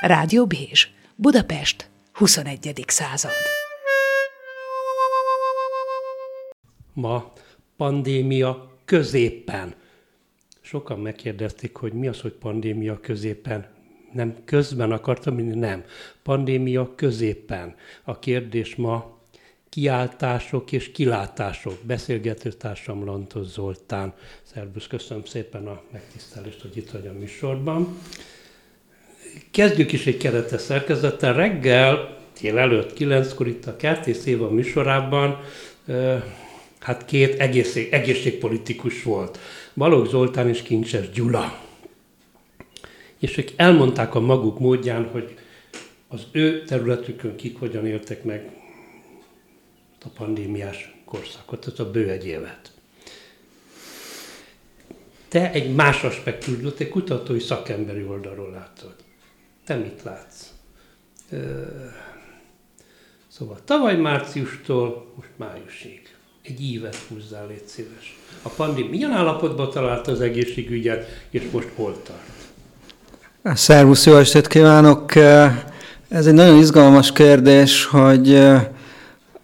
Rádió Bézs, Budapest, 21. század. Ma pandémia középen. Sokan megkérdezték, hogy mi az, hogy pandémia középen. Nem közben akartam, nem. Pandémia középen. A kérdés ma kiáltások és kilátások. Beszélgetőtársam Lantos Zoltán. Szervusz, köszönöm szépen a megtisztelést, hogy itt vagy a műsorban. Kezdjük is egy keretes szerkezettel. Reggel, tél előtt, kilenckor itt a Kertész Éva műsorában hát két egészség, egészségpolitikus volt. Balogh Zoltán és Kincses Gyula. És ők elmondták a maguk módján, hogy az ő területükön kik hogyan éltek meg a pandémiás korszakot, tehát a bő egy évet. Te egy más aspektusot, egy kutatói szakemberi oldalról látod. Te mit látsz? Szóval tavaly márciustól most májusig. Egy évet húzzál, légy szíves. A pandémia milyen állapotban találta az egészségügyet, és most hol tart? Szervusz, jó estét kívánok! Ez egy nagyon izgalmas kérdés, hogy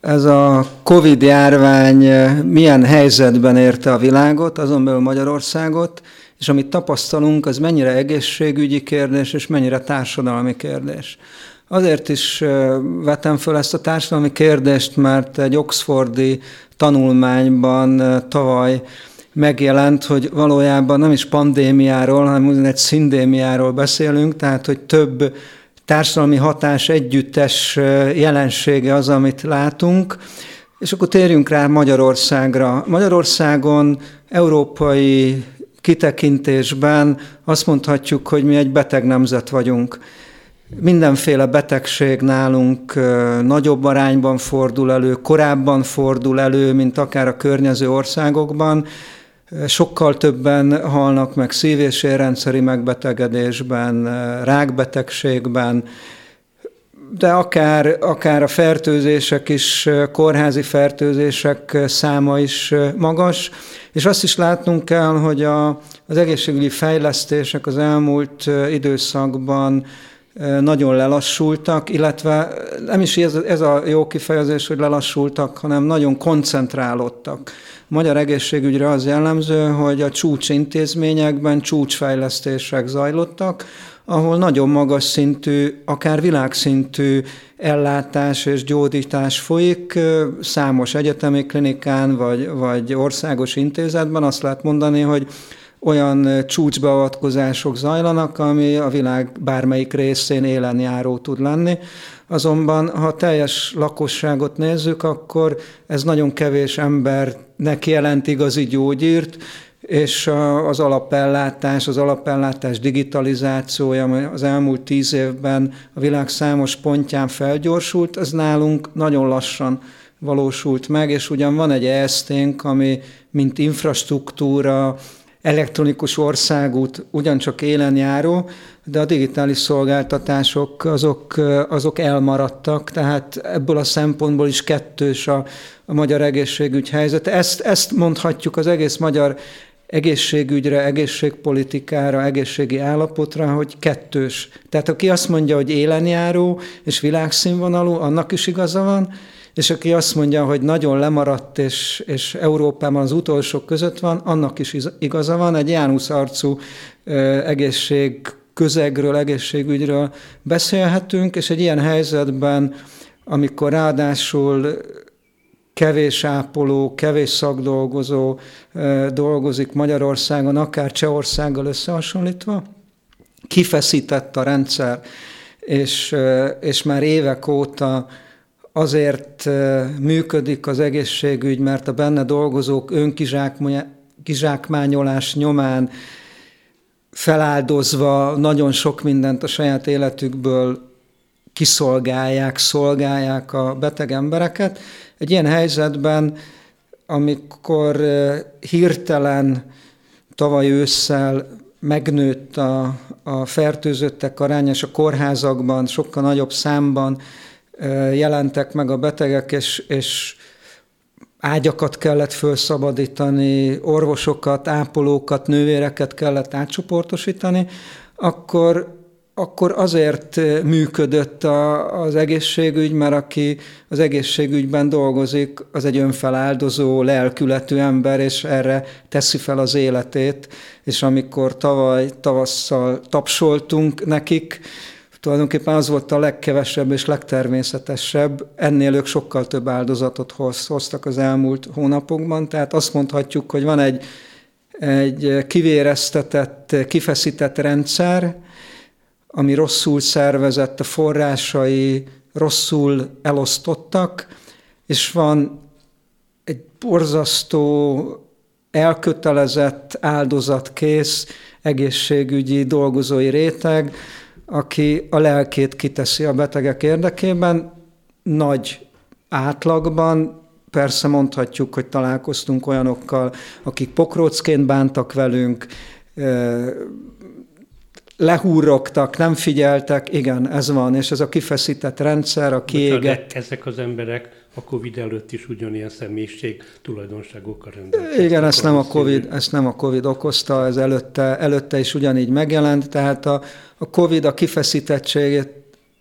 ez a Covid járvány milyen helyzetben érte a világot, azon belül Magyarországot, és amit tapasztalunk, az mennyire egészségügyi kérdés, és mennyire társadalmi kérdés. Azért is vetem föl ezt a társadalmi kérdést, mert egy oxfordi tanulmányban tavaly megjelent, hogy valójában nem is pandémiáról, hanem egy szindémiáról beszélünk, tehát hogy több társadalmi hatás együttes jelensége az, amit látunk. És akkor térjünk rá Magyarországra. Magyarországon európai kitekintésben azt mondhatjuk, hogy mi egy beteg nemzet vagyunk. Mindenféle betegség nálunk nagyobb arányban fordul elő, korábban fordul elő, mint akár a környező országokban. Sokkal többen halnak meg szív- és érrendszeri megbetegedésben, rákbetegségben, de akár, akár a fertőzések is, kórházi fertőzések száma is magas, és azt is látnunk kell, hogy a, az egészségügyi fejlesztések az elmúlt időszakban nagyon lelassultak, illetve nem is ez, ez a jó kifejezés, hogy lelassultak, hanem nagyon koncentrálódtak. Magyar egészségügyre az jellemző, hogy a csúcsintézményekben csúcsfejlesztések zajlottak, ahol nagyon magas szintű, akár világszintű ellátás és gyógyítás folyik, számos egyetemi klinikán vagy, vagy országos intézetben azt lehet mondani, hogy olyan csúcsbeavatkozások zajlanak, ami a világ bármelyik részén élen járó tud lenni. Azonban, ha teljes lakosságot nézzük, akkor ez nagyon kevés embernek jelent igazi gyógyírt, és az alapellátás, az alapellátás digitalizációja, ami az elmúlt tíz évben a világ számos pontján felgyorsult, az nálunk nagyon lassan valósult meg, és ugyan van egy ESZT-nk, ami mint infrastruktúra, elektronikus országút ugyancsak élen járó, de a digitális szolgáltatások azok, azok elmaradtak, tehát ebből a szempontból is kettős a, a magyar egészségügy helyzete. Ezt, ezt mondhatjuk az egész magyar egészségügyre, egészségpolitikára, egészségi állapotra, hogy kettős. Tehát aki azt mondja, hogy élenjáró és világszínvonalú, annak is igaza van, és aki azt mondja, hogy nagyon lemaradt, és, és Európában az utolsók között van, annak is igaza van. Egy Jánusz egészség közegről, egészségügyről beszélhetünk, és egy ilyen helyzetben, amikor ráadásul kevés ápoló, kevés szakdolgozó dolgozik Magyarországon, akár Csehországgal összehasonlítva, kifeszített a rendszer, és, és már évek óta azért működik az egészségügy, mert a benne dolgozók önkizsákmányolás nyomán feláldozva nagyon sok mindent a saját életükből kiszolgálják, szolgálják a beteg embereket. Egy ilyen helyzetben, amikor hirtelen tavaly ősszel megnőtt a, a fertőzöttek aránya, és a kórházakban sokkal nagyobb számban jelentek meg a betegek, és, és ágyakat kellett felszabadítani, orvosokat, ápolókat, nővéreket kellett átcsoportosítani, akkor akkor azért működött a, az egészségügy, mert aki az egészségügyben dolgozik, az egy önfeláldozó, lelkületű ember, és erre teszi fel az életét. És amikor tavaly tavasszal tapsoltunk nekik, tulajdonképpen az volt a legkevesebb és legtermészetesebb, ennél ők sokkal több áldozatot hoz, hoztak az elmúlt hónapokban, tehát azt mondhatjuk, hogy van egy, egy kivéreztetett, kifeszített rendszer, ami rosszul szervezett, a forrásai rosszul elosztottak, és van egy borzasztó, elkötelezett, áldozatkész egészségügyi dolgozói réteg, aki a lelkét kiteszi a betegek érdekében, nagy átlagban, persze mondhatjuk, hogy találkoztunk olyanokkal, akik pokrócként bántak velünk, lehúrogtak, nem figyeltek, igen, ez van, és ez a kifeszített rendszer, a kiégett... Ezek az emberek a Covid előtt is ugyanilyen személyiség tulajdonságokkal rendelkeztek. Igen, ezt nem, a COVID, ezt nem a Covid okozta, ez előtte, előtte is ugyanígy megjelent, tehát a, a Covid a kifeszítettséget,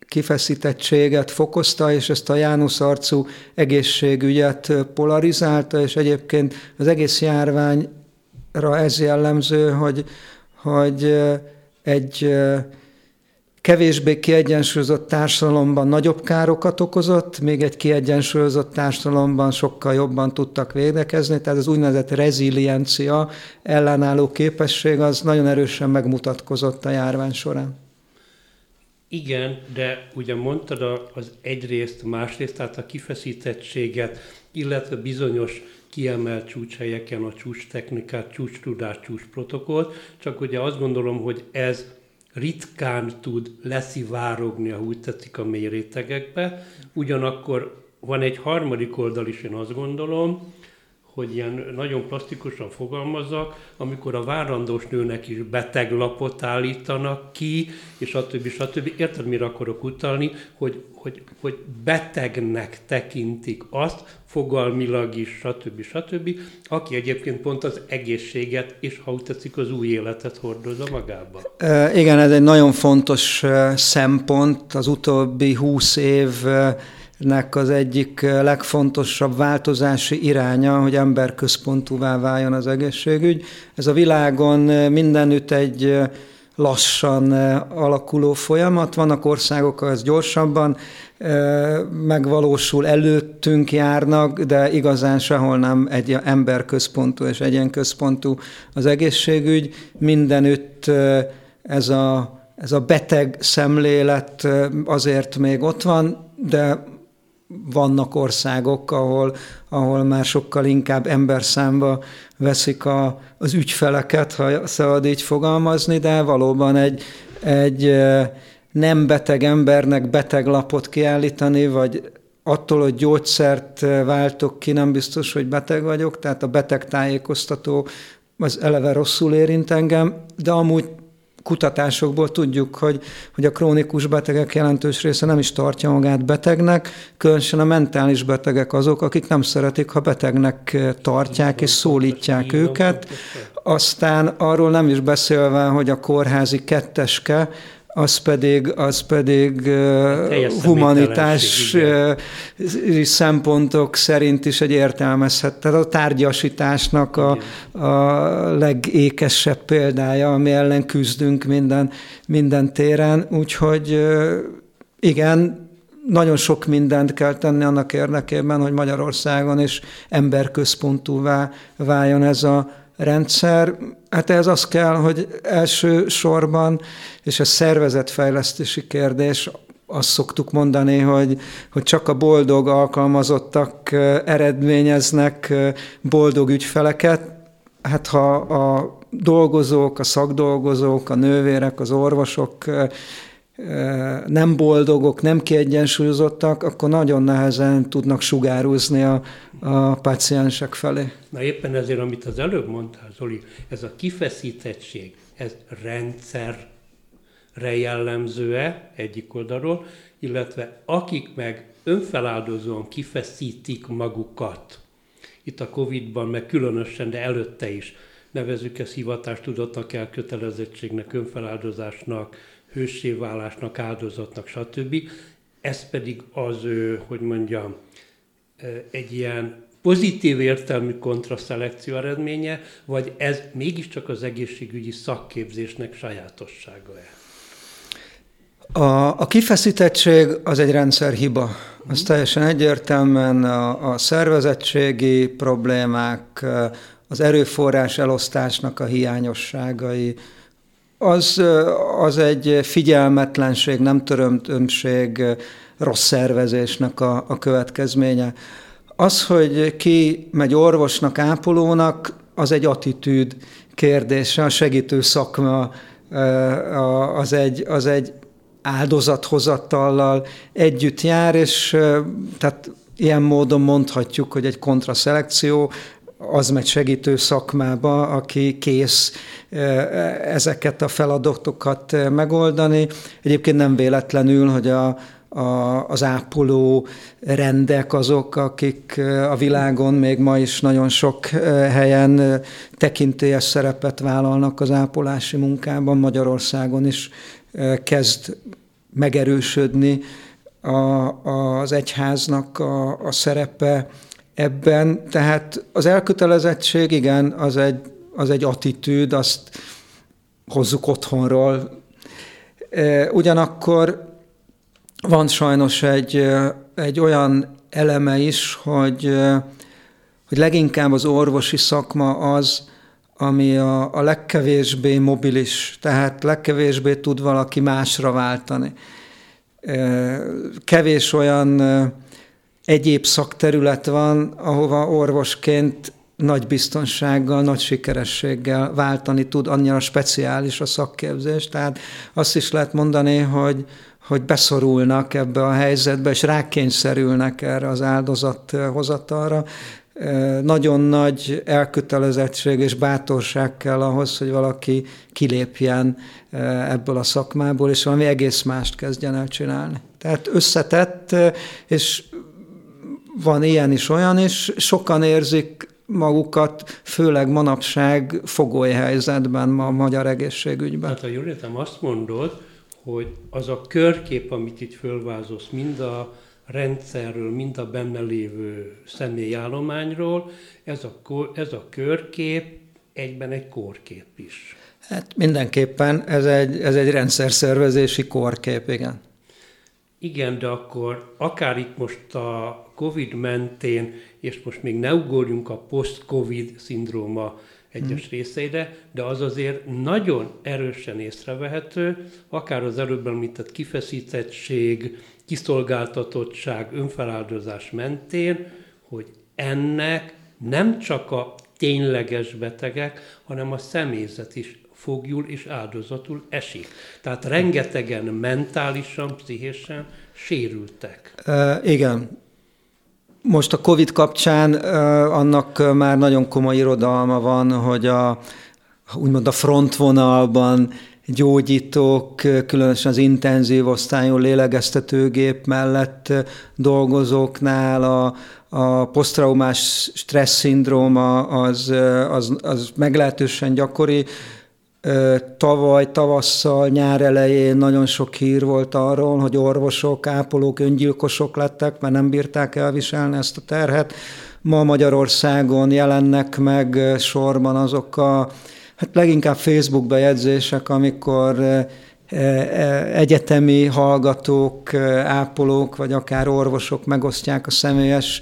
kifeszítettséget fokozta, és ezt a János arcú egészségügyet polarizálta, és egyébként az egész járványra ez jellemző, hogy, hogy egy kevésbé kiegyensúlyozott társadalomban nagyobb károkat okozott, még egy kiegyensúlyozott társadalomban sokkal jobban tudtak védekezni, tehát az úgynevezett reziliencia, ellenálló képesség az nagyon erősen megmutatkozott a járvány során. Igen, de ugye mondtad az egyrészt, másrészt, tehát a kifeszítettséget, illetve bizonyos kiemelt csúcshelyeken a csúcs technikát, csúcs tudás, csúcs csak ugye azt gondolom, hogy ez ritkán tud leszivárogni, ha úgy tetszik, a mély rétegekbe. Ugyanakkor van egy harmadik oldal is, én azt gondolom, hogy ilyen nagyon plastikusan fogalmazzak, amikor a várandós nőnek is beteglapot állítanak ki, és stb. stb. Érted, mire akarok utalni, hogy, hogy, hogy betegnek tekintik azt, fogalmilag is, stb. stb., aki egyébként pont az egészséget, és ha úgy tetszik, az új életet hordozza magába. E, igen, ez egy nagyon fontos szempont. Az utóbbi húsz év nek az egyik legfontosabb változási iránya, hogy emberközpontúvá váljon az egészségügy. Ez a világon mindenütt egy lassan alakuló folyamat. Vannak országok, ez gyorsabban megvalósul, előttünk járnak, de igazán sehol nem egy emberközpontú és egyenközpontú az egészségügy. Mindenütt ez a, ez a beteg szemlélet azért még ott van, de vannak országok, ahol, ahol már sokkal inkább emberszámba veszik a, az ügyfeleket, ha szabad így fogalmazni, de valóban egy, egy nem beteg embernek beteglapot kiállítani, vagy attól, hogy gyógyszert váltok ki, nem biztos, hogy beteg vagyok, tehát a beteg tájékoztató az eleve rosszul érint engem, de amúgy kutatásokból tudjuk, hogy, hogy a krónikus betegek jelentős része nem is tartja magát betegnek, különösen a mentális betegek azok, akik nem szeretik, ha betegnek tartják és szólítják őket. Aztán arról nem is beszélve, hogy a kórházi ketteske, az pedig, az pedig humanitás szempontok szerint is egy értelmezhet. Tehát a tárgyasításnak a, a legékesebb példája, ami ellen küzdünk minden, minden téren. Úgyhogy igen, nagyon sok mindent kell tenni annak érdekében, hogy Magyarországon is emberközpontúvá váljon ez a rendszer. Hát ez az kell, hogy első sorban, és a szervezetfejlesztési kérdés, azt szoktuk mondani, hogy, hogy csak a boldog alkalmazottak eredményeznek boldog ügyfeleket. Hát ha a dolgozók, a szakdolgozók, a nővérek, az orvosok nem boldogok, nem kiegyensúlyozottak, akkor nagyon nehezen tudnak sugározni a, a paciensek felé. Na éppen ezért, amit az előbb mondtál, Zoli, ez a kifeszítettség, ez rendszerre jellemző-e egyik oldalról, illetve akik meg önfeláldozóan kifeszítik magukat, itt a Covid-ban, meg különösen, de előtte is, nevezük ezt hivatástudatnak, elkötelezettségnek, önfeláldozásnak, hősséválásnak, áldozatnak, stb. Ez pedig az, hogy mondjam, egy ilyen pozitív értelmű kontraszelekció eredménye, vagy ez mégiscsak az egészségügyi szakképzésnek sajátossága-e? A, a kifeszítettség az egy rendszerhiba. Az teljesen egyértelműen a, a szervezettségi problémák, az erőforrás elosztásnak a hiányosságai, az, az egy figyelmetlenség, nem törömtömség, rossz szervezésnek a, a következménye. Az, hogy ki megy orvosnak, ápolónak, az egy attitűd kérdése, a segítő szakma az egy, az egy áldozathozatallal együtt jár, és tehát ilyen módon mondhatjuk, hogy egy kontraszelekció az megy segítő szakmába, aki kész ezeket a feladatokat megoldani. Egyébként nem véletlenül, hogy a, a, az ápoló rendek azok, akik a világon még ma is nagyon sok helyen tekintélyes szerepet vállalnak az ápolási munkában, Magyarországon is kezd megerősödni a, az egyháznak a, a szerepe ebben. Tehát az elkötelezettség, igen, az egy, az egy attitűd, azt hozzuk otthonról. Ugyanakkor van sajnos egy, egy olyan eleme is, hogy, hogy leginkább az orvosi szakma az, ami a, a legkevésbé mobilis, tehát legkevésbé tud valaki másra váltani. Kevés olyan egyéb szakterület van, ahova orvosként nagy biztonsággal, nagy sikerességgel váltani tud, annyira speciális a szakképzés. Tehát azt is lehet mondani, hogy, hogy beszorulnak ebbe a helyzetbe, és rákényszerülnek erre az áldozathozatalra. Nagyon nagy elkötelezettség és bátorság kell ahhoz, hogy valaki kilépjen ebből a szakmából, és valami egész mást kezdjen el csinálni. Tehát összetett, és van ilyen is, olyan is, sokan érzik magukat, főleg manapság fogoly helyzetben ma a magyar egészségügyben. Hát ha jól értem, azt mondod, hogy az a körkép, amit itt fölvázolsz, mind a rendszerről, mind a benne lévő személyállományról, ez a, ez a körkép egyben egy kórkép is. Hát mindenképpen ez egy, ez egy rendszerszervezési kórkép, igen. Igen, de akkor akár itt most a COVID mentén, és most még ne ugorjunk a post-COVID szindróma egyes hmm. részeire, de az azért nagyon erősen észrevehető, akár az előbb említett kifeszítettség, kiszolgáltatottság, önfeláldozás mentén, hogy ennek nem csak a tényleges betegek, hanem a személyzet is fogjul és áldozatul esik. Tehát rengetegen mentálisan, pszichésen sérültek. E, igen. Most a Covid kapcsán annak már nagyon komoly irodalma van, hogy a, úgymond a frontvonalban gyógyítók, különösen az intenzív osztályon lélegeztetőgép mellett dolgozóknál a, a posztraumás stressz szindróma az, az, az meglehetősen gyakori. Tavaly, tavasszal, nyár elején nagyon sok hír volt arról, hogy orvosok, ápolók öngyilkosok lettek, mert nem bírták elviselni ezt a terhet. Ma Magyarországon jelennek meg sorban azok a hát leginkább Facebook bejegyzések, amikor egyetemi hallgatók, ápolók, vagy akár orvosok megosztják a személyes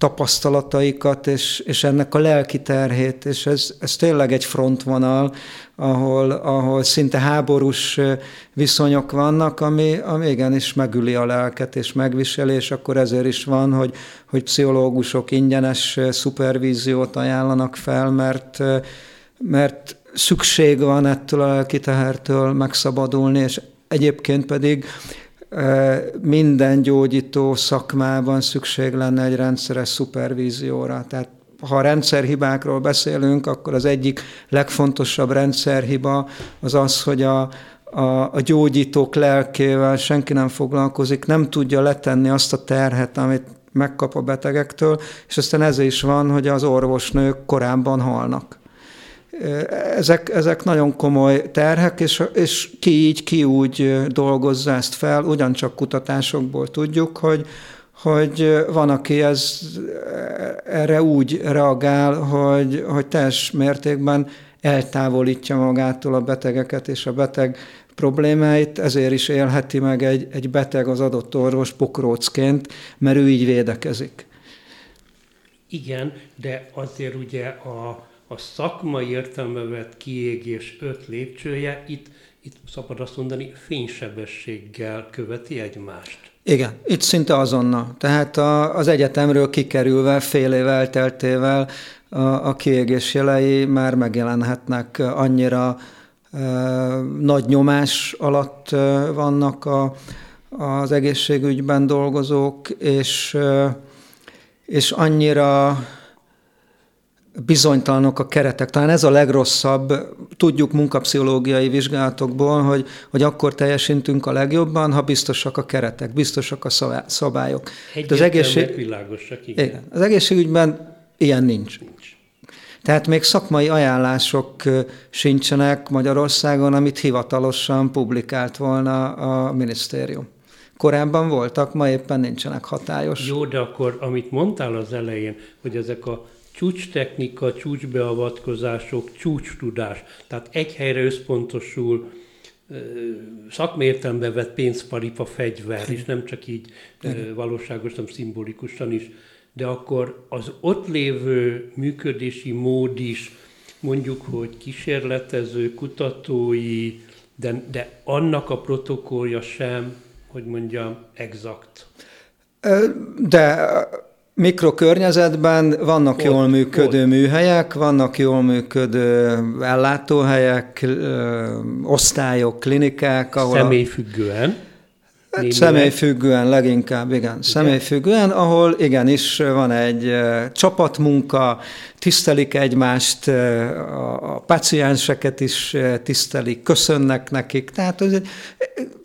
tapasztalataikat, és, és ennek a lelki terhét, és ez, ez tényleg egy frontvonal, ahol, ahol szinte háborús viszonyok vannak, ami, ami igenis megüli a lelket és megviseli, és akkor ezért is van, hogy, hogy pszichológusok ingyenes szupervíziót ajánlanak fel, mert, mert szükség van ettől a lelki tehertől megszabadulni, és egyébként pedig minden gyógyító szakmában szükség lenne egy rendszeres szupervízióra. Tehát ha rendszerhibákról beszélünk, akkor az egyik legfontosabb rendszerhiba az az, hogy a, a, a gyógyítók lelkével senki nem foglalkozik, nem tudja letenni azt a terhet, amit megkap a betegektől, és aztán ez is van, hogy az orvosnők korábban halnak. Ezek, ezek nagyon komoly terhek, és, és ki így, ki úgy dolgozza ezt fel, ugyancsak kutatásokból tudjuk, hogy, hogy van, aki ez, erre úgy reagál, hogy, hogy teljes mértékben eltávolítja magától a betegeket és a beteg problémáit, ezért is élheti meg egy, egy beteg az adott orvos pokrócként, mert ő így védekezik. Igen, de azért ugye a, a szakmai értelme vett kiégés öt lépcsője itt, itt szabad azt mondani, fénysebességgel követi egymást. Igen, itt szinte azonnal. Tehát a, az egyetemről kikerülve, fél év elteltével a, a kiégés jelei már megjelenhetnek annyira e, nagy nyomás alatt e, vannak a, az egészségügyben dolgozók, és, e, és annyira bizonytalanok a keretek. Talán ez a legrosszabb, tudjuk munkapszichológiai vizsgálatokból, hogy, hogy akkor teljesítünk a legjobban, ha biztosak a keretek, biztosak a szabályok. az egészség... világosak, igen. igen. Az egészségügyben ilyen nincs. nincs. Tehát még szakmai ajánlások sincsenek Magyarországon, amit hivatalosan publikált volna a minisztérium. Korábban voltak, ma éppen nincsenek hatályos. Jó, de akkor, amit mondtál az elején, hogy ezek a csúcstechnika, csúcsbeavatkozások, csúcstudás. Tehát egy helyre összpontosul szakmértelembe vett pénzparipa fegyver, és nem csak így valóságos, nem szimbolikusan is, de akkor az ott lévő működési mód is, mondjuk, hogy kísérletező, kutatói, de, de annak a protokollja sem, hogy mondjam, exakt. De mikrokörnyezetben vannak ott, jól működő ott. műhelyek, vannak jól működő ellátóhelyek, osztályok, klinikák, ahol... Személyfüggően. Hát személyfüggően leginkább, igen. igen. Személyfüggően, ahol igenis van egy csapatmunka, tisztelik egymást, a pacienseket is tisztelik, köszönnek nekik. Tehát ez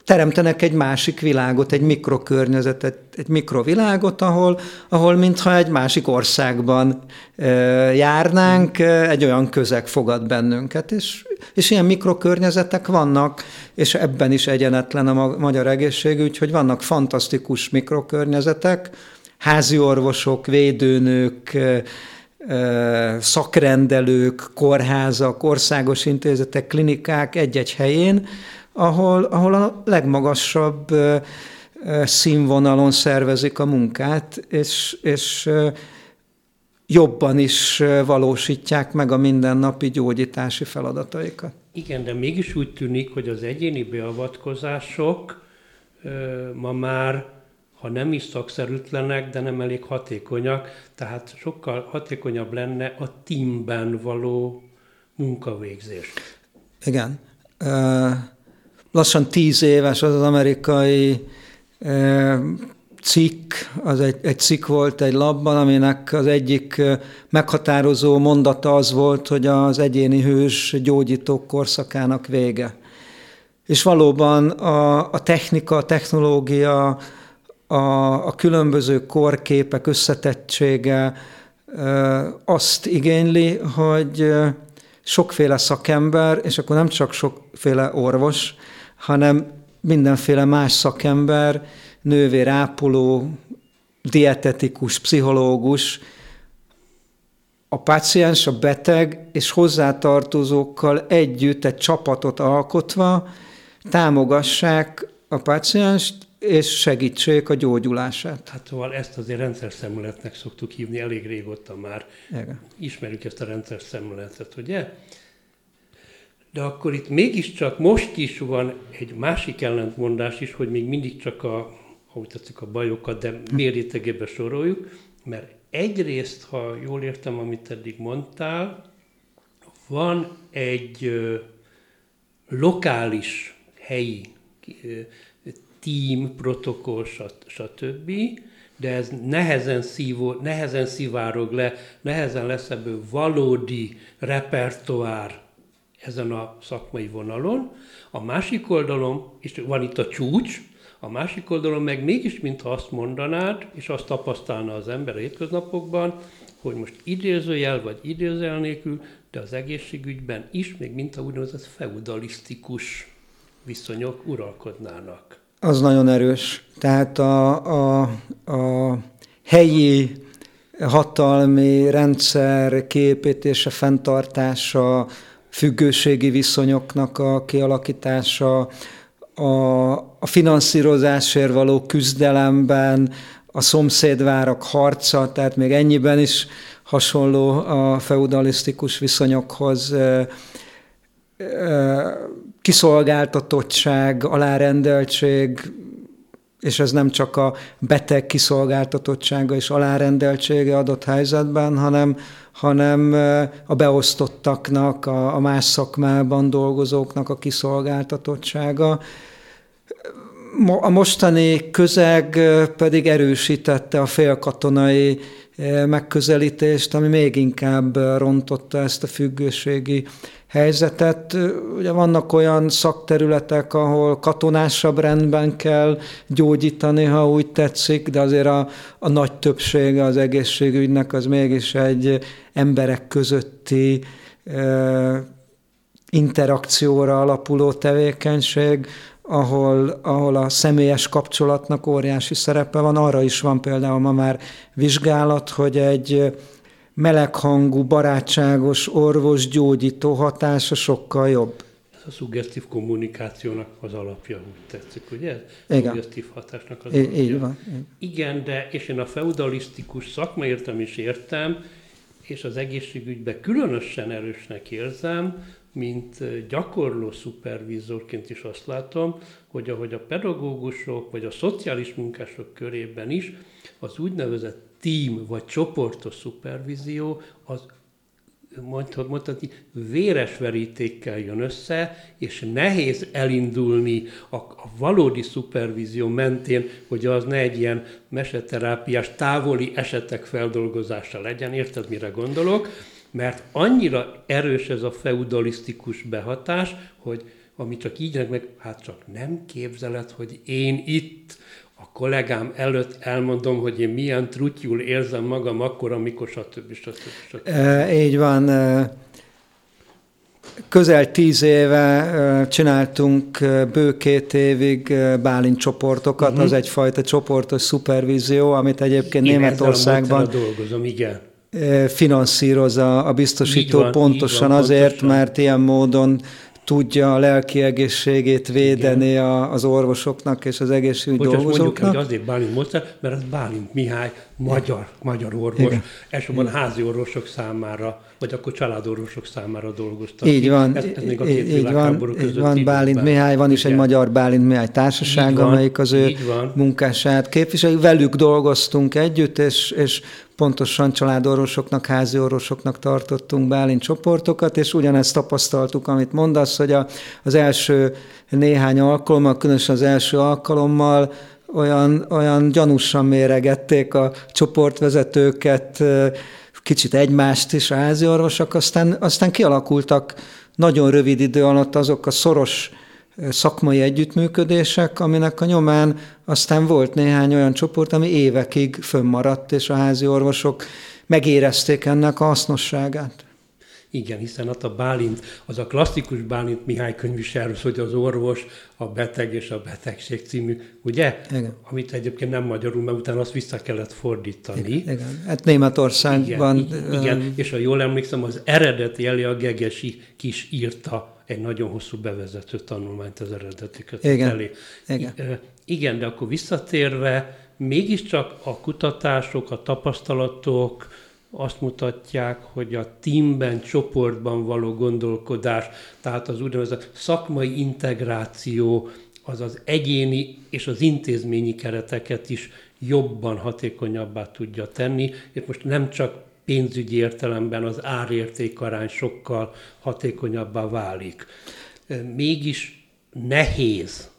teremtenek egy másik világot, egy mikrokörnyezetet, egy mikrovilágot, ahol, ahol mintha egy másik országban járnánk, egy olyan közeg fogad bennünket, és, és ilyen mikrokörnyezetek vannak, és ebben is egyenetlen a magyar egészségügy, hogy vannak fantasztikus mikrokörnyezetek, házi orvosok, védőnők, szakrendelők, kórházak, országos intézetek, klinikák egy-egy helyén, ahol, ahol a legmagasabb színvonalon szervezik a munkát, és, és jobban is valósítják meg a mindennapi gyógyítási feladataikat. Igen, de mégis úgy tűnik, hogy az egyéni beavatkozások ma már, ha nem is szakszerűtlenek, de nem elég hatékonyak, tehát sokkal hatékonyabb lenne a teamben való munkavégzés. Igen lassan tíz éves az az amerikai cikk, az egy, egy cikk volt egy labban, aminek az egyik meghatározó mondata az volt, hogy az egyéni hős gyógyítók korszakának vége. És valóban a, a technika, a technológia, a, a különböző korképek összetettsége azt igényli, hogy sokféle szakember, és akkor nem csak sokféle orvos, hanem mindenféle más szakember, nővér, ápoló, dietetikus, pszichológus, a páciens, a beteg és hozzátartozókkal együtt egy csapatot alkotva támogassák a pácienst, és segítsék a gyógyulását. Hát szóval ezt azért rendszer szemléletnek szoktuk hívni elég régóta már. Igen. Ismerjük ezt a rendszer szemléletet, ugye? De akkor itt mégiscsak most is van egy másik ellentmondás is, hogy még mindig csak a, ahogy tetszik a bajokat, de mérétegébe soroljuk, mert egyrészt, ha jól értem, amit eddig mondtál, van egy ö, lokális, helyi ö, team, protokoll, stb., de ez nehezen, szívó, nehezen szivárog le, nehezen lesz ebből valódi repertoár, ezen a szakmai vonalon. A másik oldalon, és van itt a csúcs, a másik oldalon meg mégis, mintha azt mondanád, és azt tapasztalna az ember a hétköznapokban, hogy most idézőjel vagy idézőjel nélkül, de az egészségügyben is, még mint a úgynevezett feudalisztikus viszonyok uralkodnának. Az nagyon erős. Tehát a, a, a helyi hatalmi rendszer kiépítése, fenntartása, függőségi viszonyoknak a kialakítása, a, a finanszírozásért való küzdelemben, a szomszédvárak harca, tehát még ennyiben is hasonló a feudalisztikus viszonyokhoz, kiszolgáltatottság, alárendeltség, és ez nem csak a beteg kiszolgáltatottsága és alárendeltsége adott helyzetben, hanem, hanem a beosztottaknak, a, a más szakmában dolgozóknak a kiszolgáltatottsága. A mostani közeg pedig erősítette a félkatonai megközelítést, ami még inkább rontotta ezt a függőségi helyzetet. Ugye vannak olyan szakterületek, ahol katonásabb rendben kell gyógyítani, ha úgy tetszik, de azért a, a nagy többsége az egészségügynek az mégis egy emberek közötti e, interakcióra alapuló tevékenység, ahol, ahol a személyes kapcsolatnak óriási szerepe van. Arra is van például ma már vizsgálat, hogy egy meleghangú, barátságos orvos gyógyító hatása sokkal jobb. Ez a szuggesztív kommunikációnak az alapja, úgy tetszik, ugye? Igen. Szuggesztív hatásnak az alapja. Így van. Igen, de és én a feudalisztikus szakmaértem is értem, és az egészségügyben különösen erősnek érzem, mint gyakorló szupervízorként is azt látom, hogy ahogy a pedagógusok vagy a szociális munkások körében is az úgynevezett team vagy csoportos szupervízió az mondhatni, véres verítékkel jön össze, és nehéz elindulni a, a valódi szupervízió mentén, hogy az ne egy ilyen meseterápiás, távoli esetek feldolgozása legyen. Érted, mire gondolok? Mert annyira erős ez a feudalisztikus behatás, hogy ami csak így meg, hát csak nem képzeled, hogy én itt a kollégám előtt elmondom, hogy én milyen trutyul érzem magam akkor, amikor stb. stb. stb. E, így van. Közel tíz éve csináltunk bő két évig Bálint csoportokat, uh-huh. az egyfajta csoportos szupervízió, amit egyébként Én Németországban dolgozom, igen. finanszíroz a, a biztosító van, pontosan van, azért, pontosan. mert ilyen módon tudja a lelki egészségét védeni Igen. az orvosoknak és az egészségügy Bocsás, dolgozóknak. mondjuk, hogy azért Bálint Mozart, mert az Bálint Mihály magyar, magyar orvos, elsősorban házi orvosok számára, vagy akkor családorvosok számára dolgoztak. Így van, ez, ez még a két így van, így van. Bálint Mihály, van is Igen. egy magyar Bálint Mihály társaság, van, amelyik az ő munkását képviseli. Velük dolgoztunk együtt, és, és pontosan családorvosoknak, házi orvosoknak tartottunk Bálint csoportokat, és ugyanezt tapasztaltuk, amit mondasz, hogy a, az első néhány alkalommal, különösen az első alkalommal olyan, olyan gyanúsan méregették a csoportvezetőket, kicsit egymást is a házi orvosok, aztán, aztán kialakultak nagyon rövid idő alatt azok a szoros szakmai együttműködések, aminek a nyomán aztán volt néhány olyan csoport, ami évekig fönnmaradt, és a házi orvosok megérezték ennek a hasznosságát. Igen, hiszen ott a Bálint, az a klasszikus Bálint Mihály könyv is erről, hogy az orvos, a beteg és a betegség című, ugye? Igen. Amit egyébként nem magyarul, mert utána azt vissza kellett fordítani. Igen, igen. hát Németországban... Igen, igen, és ha jól emlékszem, az eredeti elé a Gegesi kis írta egy nagyon hosszú bevezető tanulmányt az eredetiket Igen. elé. Igen. Igen, de akkor visszatérve, mégiscsak a kutatások, a tapasztalatok azt mutatják, hogy a teamben, csoportban való gondolkodás, tehát az úgynevezett szakmai integráció, az az egyéni és az intézményi kereteket is jobban, hatékonyabbá tudja tenni. És most nem csak pénzügyi értelemben az árértékarány sokkal hatékonyabbá válik. Mégis nehéz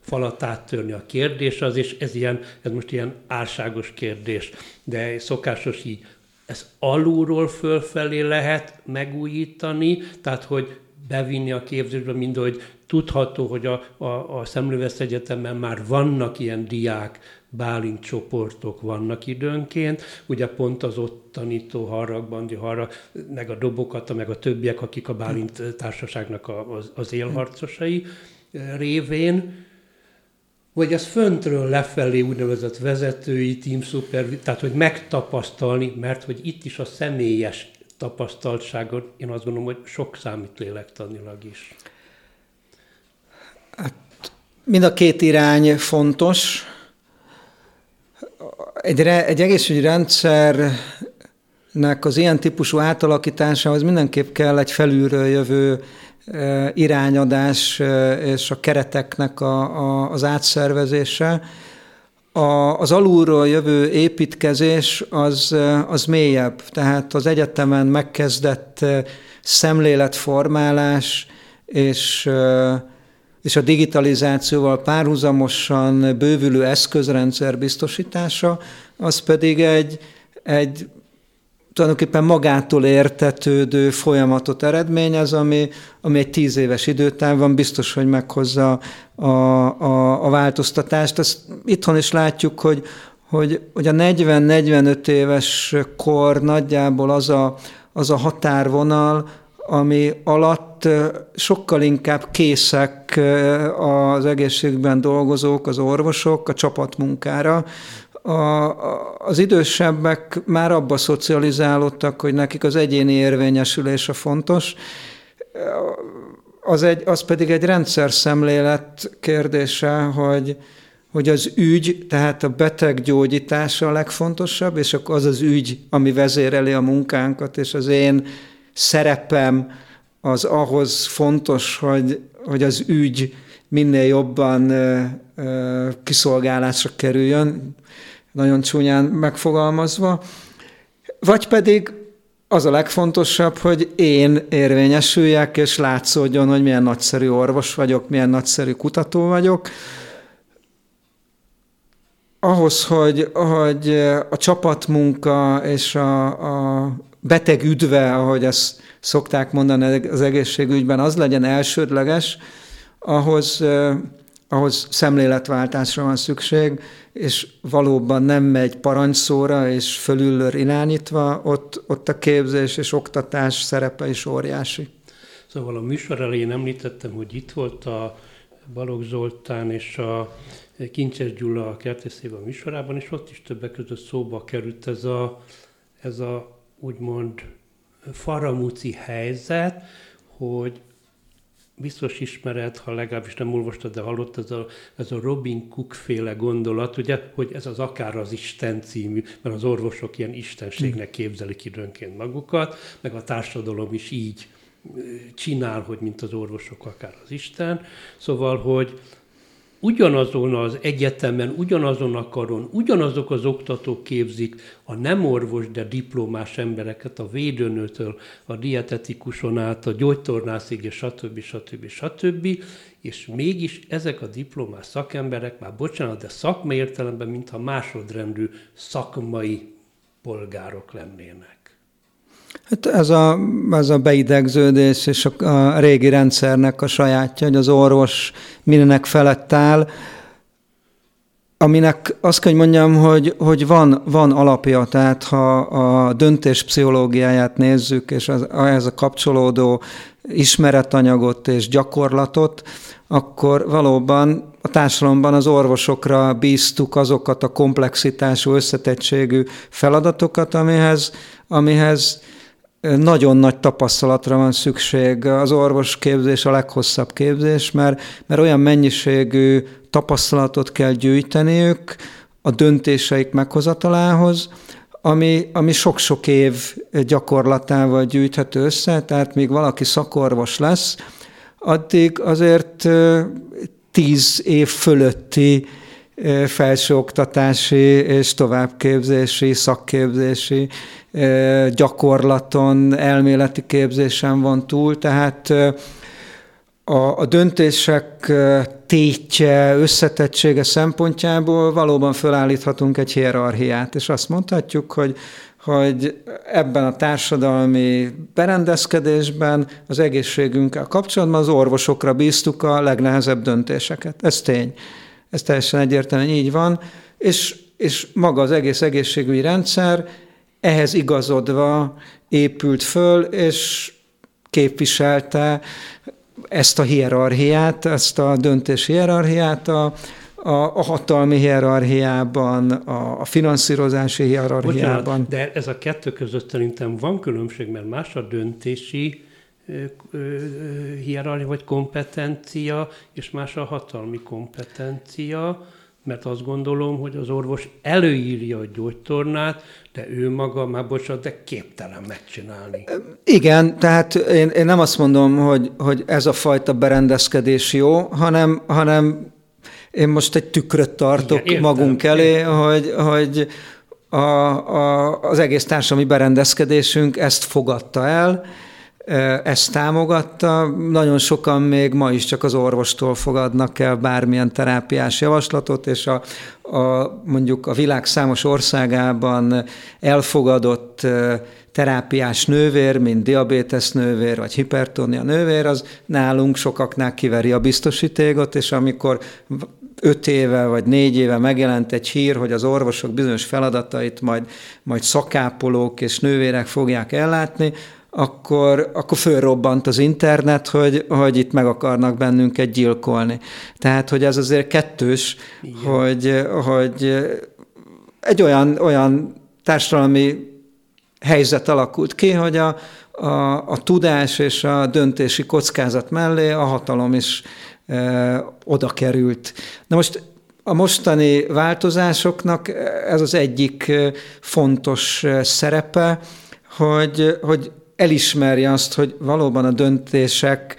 falat áttörni a kérdés az, és ez, ilyen, ez most ilyen álságos kérdés, de szokásos így, ez alulról fölfelé lehet megújítani, tehát hogy bevinni a képzésbe, mind hogy tudható, hogy a, a, a Szemlővesz Egyetemen már vannak ilyen diák, Bálint csoportok vannak időnként, ugye pont az ott tanító harag, bandi harag, meg a dobokata, meg a többiek, akik a Bálint társaságnak az, az élharcosai révén, vagy az föntről lefelé úgynevezett vezetői, team super, tehát hogy megtapasztalni, mert hogy itt is a személyes tapasztaltságot, én azt gondolom, hogy sok számít lélektanilag is. Hát, mind a két irány fontos. Egy, egy egészségügyi rendszernek az ilyen típusú átalakításához mindenképp kell egy felülről jövő irányadás és a kereteknek a, a, az átszervezése. A, az alulról jövő építkezés az, az mélyebb, tehát az egyetemen megkezdett szemléletformálás és, és a digitalizációval párhuzamosan bővülő eszközrendszer biztosítása, az pedig egy, egy tulajdonképpen magától értetődő folyamatot eredményez, ami, ami egy tíz éves időtávban biztos, hogy meghozza a, a, a változtatást. Ezt itthon is látjuk, hogy, hogy, hogy a 40-45 éves kor nagyjából az a, az a határvonal, ami alatt sokkal inkább készek az egészségben dolgozók, az orvosok a csapatmunkára, a, az idősebbek már abba szocializálódtak, hogy nekik az egyéni érvényesülése fontos, az, egy, az pedig egy rendszer szemlélet kérdése, hogy, hogy az ügy, tehát a beteg gyógyítása a legfontosabb, és akkor az az ügy, ami vezéreli a munkánkat, és az én szerepem az ahhoz fontos, hogy, hogy az ügy minél jobban kiszolgálásra kerüljön nagyon csúnyán megfogalmazva, vagy pedig az a legfontosabb, hogy én érvényesüljek, és látszódjon, hogy milyen nagyszerű orvos vagyok, milyen nagyszerű kutató vagyok. Ahhoz, hogy, hogy a csapatmunka és a, a beteg üdve, ahogy ezt szokták mondani az egészségügyben, az legyen elsődleges, ahhoz ahhoz szemléletváltásra van szükség, és valóban nem megy parancsszóra és fölülről irányítva, ott, ott a képzés és oktatás szerepe is óriási. Szóval a műsor elején említettem, hogy itt volt a Balogh Zoltán és a Kincses Gyula a kertészében műsorában, és ott is többek között szóba került ez a, ez a úgymond faramúci helyzet, hogy biztos ismered, ha legalábbis nem olvastad, de hallott ez a, ez a Robin Cook féle gondolat, ugye, hogy ez az akár az Isten című, mert az orvosok ilyen istenségnek képzelik időnként magukat, meg a társadalom is így csinál, hogy mint az orvosok akár az Isten. Szóval, hogy ugyanazon az egyetemen, ugyanazon a karon, ugyanazok az oktatók képzik a nem orvos, de diplomás embereket, a védőnőtől, a dietetikuson át, a gyógytornászig, és stb. stb. stb. És mégis ezek a diplomás szakemberek, már bocsánat, de szakmai értelemben, mintha másodrendű szakmai polgárok lennének. Hát ez a, ez a beidegződés és a, a régi rendszernek a sajátja, hogy az orvos mindenek felett áll, aminek azt kell, hogy mondjam, hogy, hogy van, van alapja, tehát ha a döntés pszichológiáját nézzük, és az, ehhez a kapcsolódó ismeretanyagot és gyakorlatot, akkor valóban a társadalomban az orvosokra bíztuk azokat a komplexitású, összetettségű feladatokat, amihez, amihez nagyon nagy tapasztalatra van szükség. Az orvosképzés a leghosszabb képzés, mert, mert olyan mennyiségű tapasztalatot kell gyűjteniük a döntéseik meghozatalához, ami, ami sok-sok év gyakorlatával gyűjthető össze, tehát még valaki szakorvos lesz, addig azért tíz év fölötti felsőoktatási és továbbképzési, szakképzési gyakorlaton, elméleti képzésen van túl, tehát a, a döntések tétje, összetettsége szempontjából valóban felállíthatunk egy hierarchiát, és azt mondhatjuk, hogy, hogy ebben a társadalmi berendezkedésben az egészségünkkel kapcsolatban az orvosokra bíztuk a legnehezebb döntéseket. Ez tény. Ez teljesen egyértelműen így van. És, és maga az egész egészségügyi rendszer ehhez igazodva épült föl, és képviselte ezt a hierarchiát, ezt a döntés hierarchiát a, a, a hatalmi hierarchiában, a, a finanszírozási hierarchiában. Bocsánat, de ez a kettő között szerintem van különbség, mert más a döntési hierarchia vagy kompetencia, és más a hatalmi kompetencia, mert azt gondolom, hogy az orvos előírja a gyógytornát, de ő maga már bocsánat, de képtelen megcsinálni. Igen, tehát én, én nem azt mondom, hogy, hogy ez a fajta berendezkedés jó, hanem, hanem én most egy tükröt tartok Igen, értem, magunk elé, értem. hogy, hogy a, a, az egész társadalmi berendezkedésünk ezt fogadta el, ezt támogatta. Nagyon sokan még ma is csak az orvostól fogadnak el bármilyen terápiás javaslatot, és a, a, mondjuk a világ számos országában elfogadott terápiás nővér, mint diabétesz nővér, vagy hipertónia nővér, az nálunk sokaknál kiveri a biztosítékot, és amikor öt éve vagy négy éve megjelent egy hír, hogy az orvosok bizonyos feladatait majd, majd szakápolók és nővérek fogják ellátni, akkor, akkor fölrobbant az internet, hogy, hogy itt meg akarnak bennünket gyilkolni. Tehát, hogy ez azért kettős, hogy, hogy egy olyan, olyan társadalmi helyzet alakult ki, hogy a, a, a tudás és a döntési kockázat mellé a hatalom is e, oda került. Na most a mostani változásoknak ez az egyik fontos szerepe, hogy, hogy elismerje azt, hogy valóban a döntések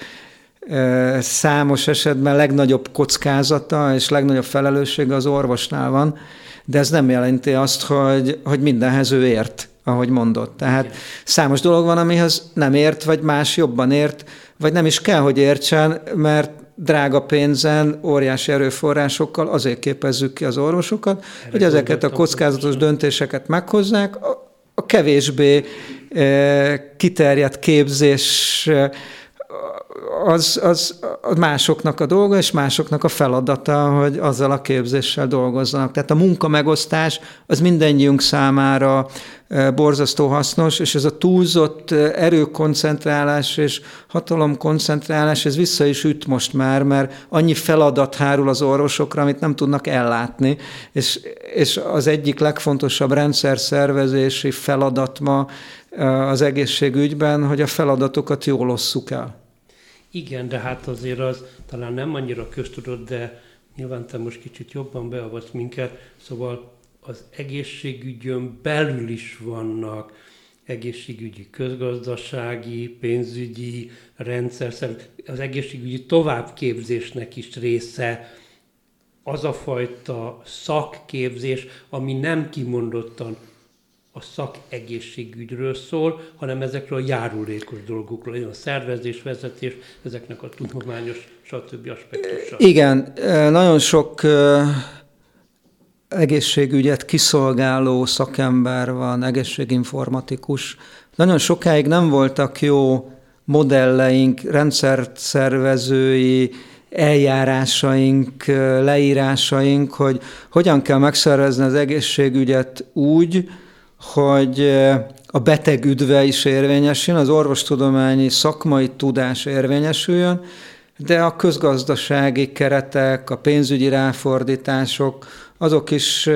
számos esetben legnagyobb kockázata és legnagyobb felelőssége az orvosnál van, de ez nem jelenti azt, hogy, hogy mindenhez ő ért, ahogy mondott. Tehát Igen. számos dolog van, amihez nem ért, vagy más jobban ért, vagy nem is kell, hogy értsen, mert drága pénzen, óriási erőforrásokkal azért képezzük ki az orvosokat, Erre hogy ezeket a kockázatos döntéseket meghozzák, a kevésbé kiterjedt képzés az, az, az másoknak a dolga, és másoknak a feladata, hogy azzal a képzéssel dolgozzanak. Tehát a munkamegosztás az mindennyiunk számára borzasztó hasznos, és ez a túlzott erőkoncentrálás és hatalomkoncentrálás, ez vissza is üt most már, mert annyi feladat hárul az orvosokra, amit nem tudnak ellátni, és, és az egyik legfontosabb rendszer szervezési feladat ma az egészségügyben, hogy a feladatokat jól osszuk el. Igen, de hát azért az talán nem annyira köztudott, de nyilván te most kicsit jobban beavatsz minket, szóval az egészségügyön belül is vannak egészségügyi, közgazdasági, pénzügyi rendszer, az egészségügyi továbbképzésnek is része az a fajta szakképzés, ami nem kimondottan a szakegészségügyről szól, hanem ezekről a járulékos dolgokról, a szervezés, vezetés, ezeknek a tudományos, stb. aspektusa. Igen, nagyon sok egészségügyet kiszolgáló szakember van, egészséginformatikus. Nagyon sokáig nem voltak jó modelleink, rendszert szervezői, eljárásaink, leírásaink, hogy hogyan kell megszervezni az egészségügyet úgy, hogy a beteg üdve is érvényesüljön, az orvostudományi szakmai tudás érvényesüljön, de a közgazdasági keretek, a pénzügyi ráfordítások, azok is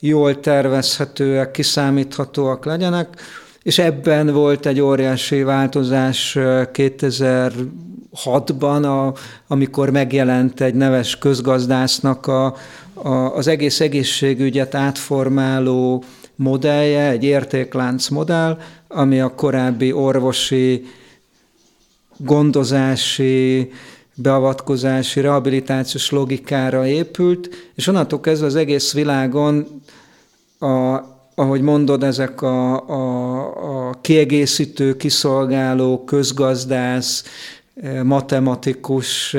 jól tervezhetőek, kiszámíthatóak legyenek, és ebben volt egy óriási változás 2006-ban, a, amikor megjelent egy neves közgazdásznak a, a, az egész egészségügyet átformáló modellje, egy értéklánc modell, ami a korábbi orvosi, gondozási, beavatkozási, rehabilitációs logikára épült, és onnantól kezdve az egész világon, a, ahogy mondod, ezek a, a, a kiegészítő, kiszolgáló, közgazdász, matematikus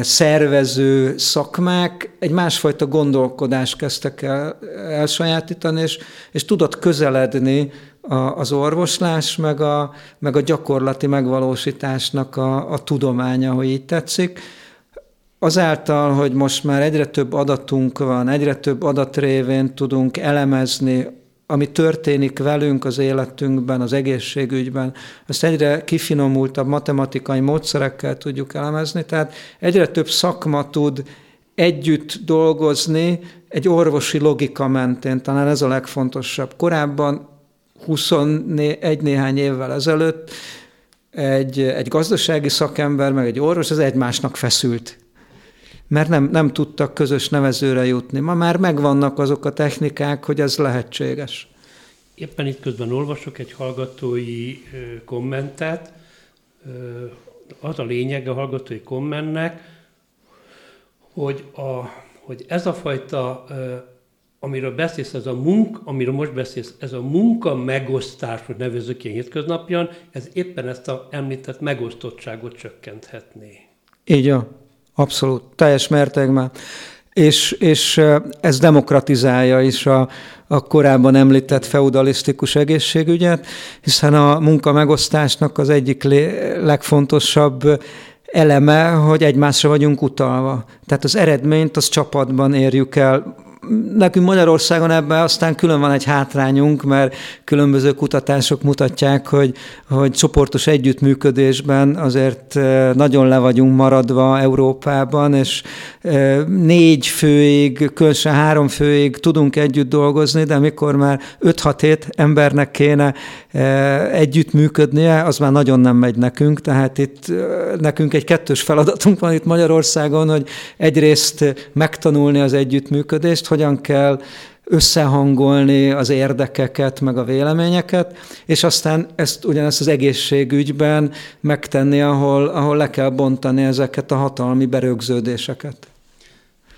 szervező szakmák egy másfajta gondolkodást kezdtek el elsajátítani, és, és tudott közeledni a, az orvoslás, meg a, meg a gyakorlati megvalósításnak a, a tudománya, hogy így tetszik. Azáltal, hogy most már egyre több adatunk van, egyre több adat révén tudunk elemezni ami történik velünk az életünkben, az egészségügyben, azt egyre kifinomultabb matematikai módszerekkel tudjuk elemezni, tehát egyre több szakma tud együtt dolgozni egy orvosi logika mentén, talán ez a legfontosabb. Korábban 21 néhány évvel ezelőtt egy, egy gazdasági szakember, meg egy orvos, az egymásnak feszült mert nem, nem tudtak közös nevezőre jutni. Ma már megvannak azok a technikák, hogy ez lehetséges. Éppen itt közben olvasok egy hallgatói kommentet. Az a lényeg a hallgatói kommentnek, hogy, a, hogy ez a fajta, amiről beszélsz, ez a munk, amiről most beszélsz, ez a munka megosztás, hogy nevezük ilyen hétköznapjan, ez éppen ezt a említett megosztottságot csökkenthetné. Így van. Abszolút, teljes mértékben. És, és ez demokratizálja is a, a korábban említett feudalisztikus egészségügyet, hiszen a munka megosztásnak az egyik legfontosabb eleme, hogy egymásra vagyunk utalva. Tehát az eredményt az csapatban érjük el nekünk Magyarországon ebben aztán külön van egy hátrányunk, mert különböző kutatások mutatják, hogy, hogy csoportos együttműködésben azért eh, nagyon le vagyunk maradva Európában, és eh, négy főig, különösen három főig tudunk együtt dolgozni, de mikor már 5-6-7 embernek kéne eh, együttműködnie, az már nagyon nem megy nekünk, tehát itt nekünk egy kettős feladatunk van itt Magyarországon, hogy egyrészt megtanulni az együttműködést, hogyan kell összehangolni az érdekeket, meg a véleményeket, és aztán ezt ugyanezt az egészségügyben megtenni, ahol, ahol le kell bontani ezeket a hatalmi berögződéseket.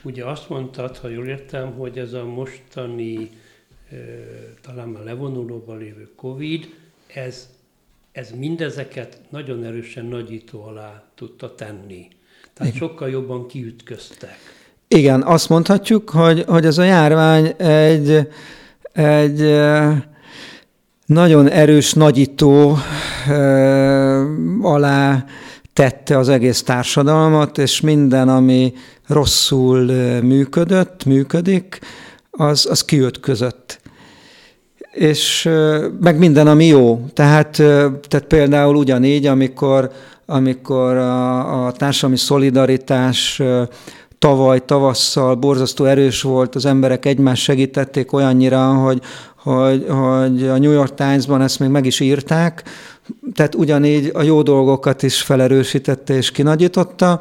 Ugye azt mondtad, ha jól értem, hogy ez a mostani, talán már levonulóban lévő Covid, ez, ez mindezeket nagyon erősen nagyító alá tudta tenni. Tehát sokkal jobban kiütköztek. Igen, azt mondhatjuk, hogy, hogy ez a járvány egy, egy nagyon erős nagyító alá tette az egész társadalmat, és minden, ami rosszul működött, működik, az, az kiütközött. És meg minden, ami jó. Tehát, tehát például ugyanígy, amikor, amikor a, a társadalmi szolidaritás tavaly tavasszal borzasztó erős volt, az emberek egymást segítették olyannyira, hogy, hogy, hogy a New York Times-ban ezt még meg is írták, tehát ugyanígy a jó dolgokat is felerősítette és kinagyította,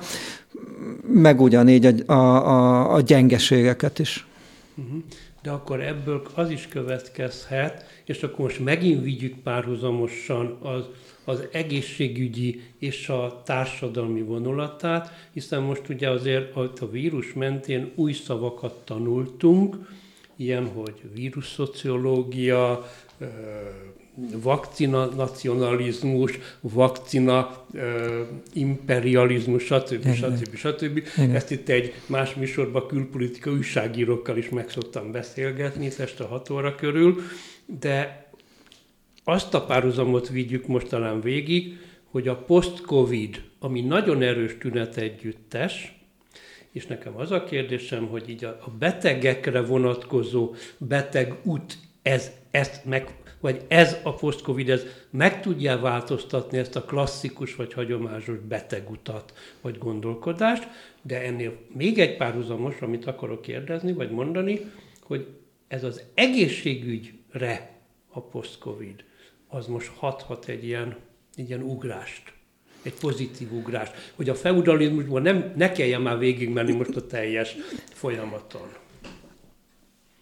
meg ugyanígy a, a, a, a gyengeségeket is. Mhm. De akkor ebből az is következhet, és akkor most megint vigyük párhuzamosan az az egészségügyi és a társadalmi vonulatát, hiszen most ugye azért a vírus mentén új szavakat tanultunk, ilyen, hogy vírusszociológia, vakcina nacionalizmus, vakcina imperializmus, stb. stb. stb. Igen. Ezt itt egy más műsorban külpolitika újságírókkal is meg szoktam beszélgetni, este 6 óra körül, de azt a párhuzamot vigyük most talán végig, hogy a post-covid, ami nagyon erős tünet együttes, és nekem az a kérdésem, hogy így a betegekre vonatkozó beteg út, ez, ezt meg, vagy ez a post-covid, ez meg tudja változtatni ezt a klasszikus vagy hagyományos betegutat, vagy gondolkodást, de ennél még egy párhuzamos, amit akarok kérdezni, vagy mondani, hogy ez az egészségügyre a post-covid az most hathat egy ilyen, ilyen ugrást, egy pozitív ugrást, hogy a feudalizmusban nem, ne kelljen már végigmenni most a teljes folyamaton.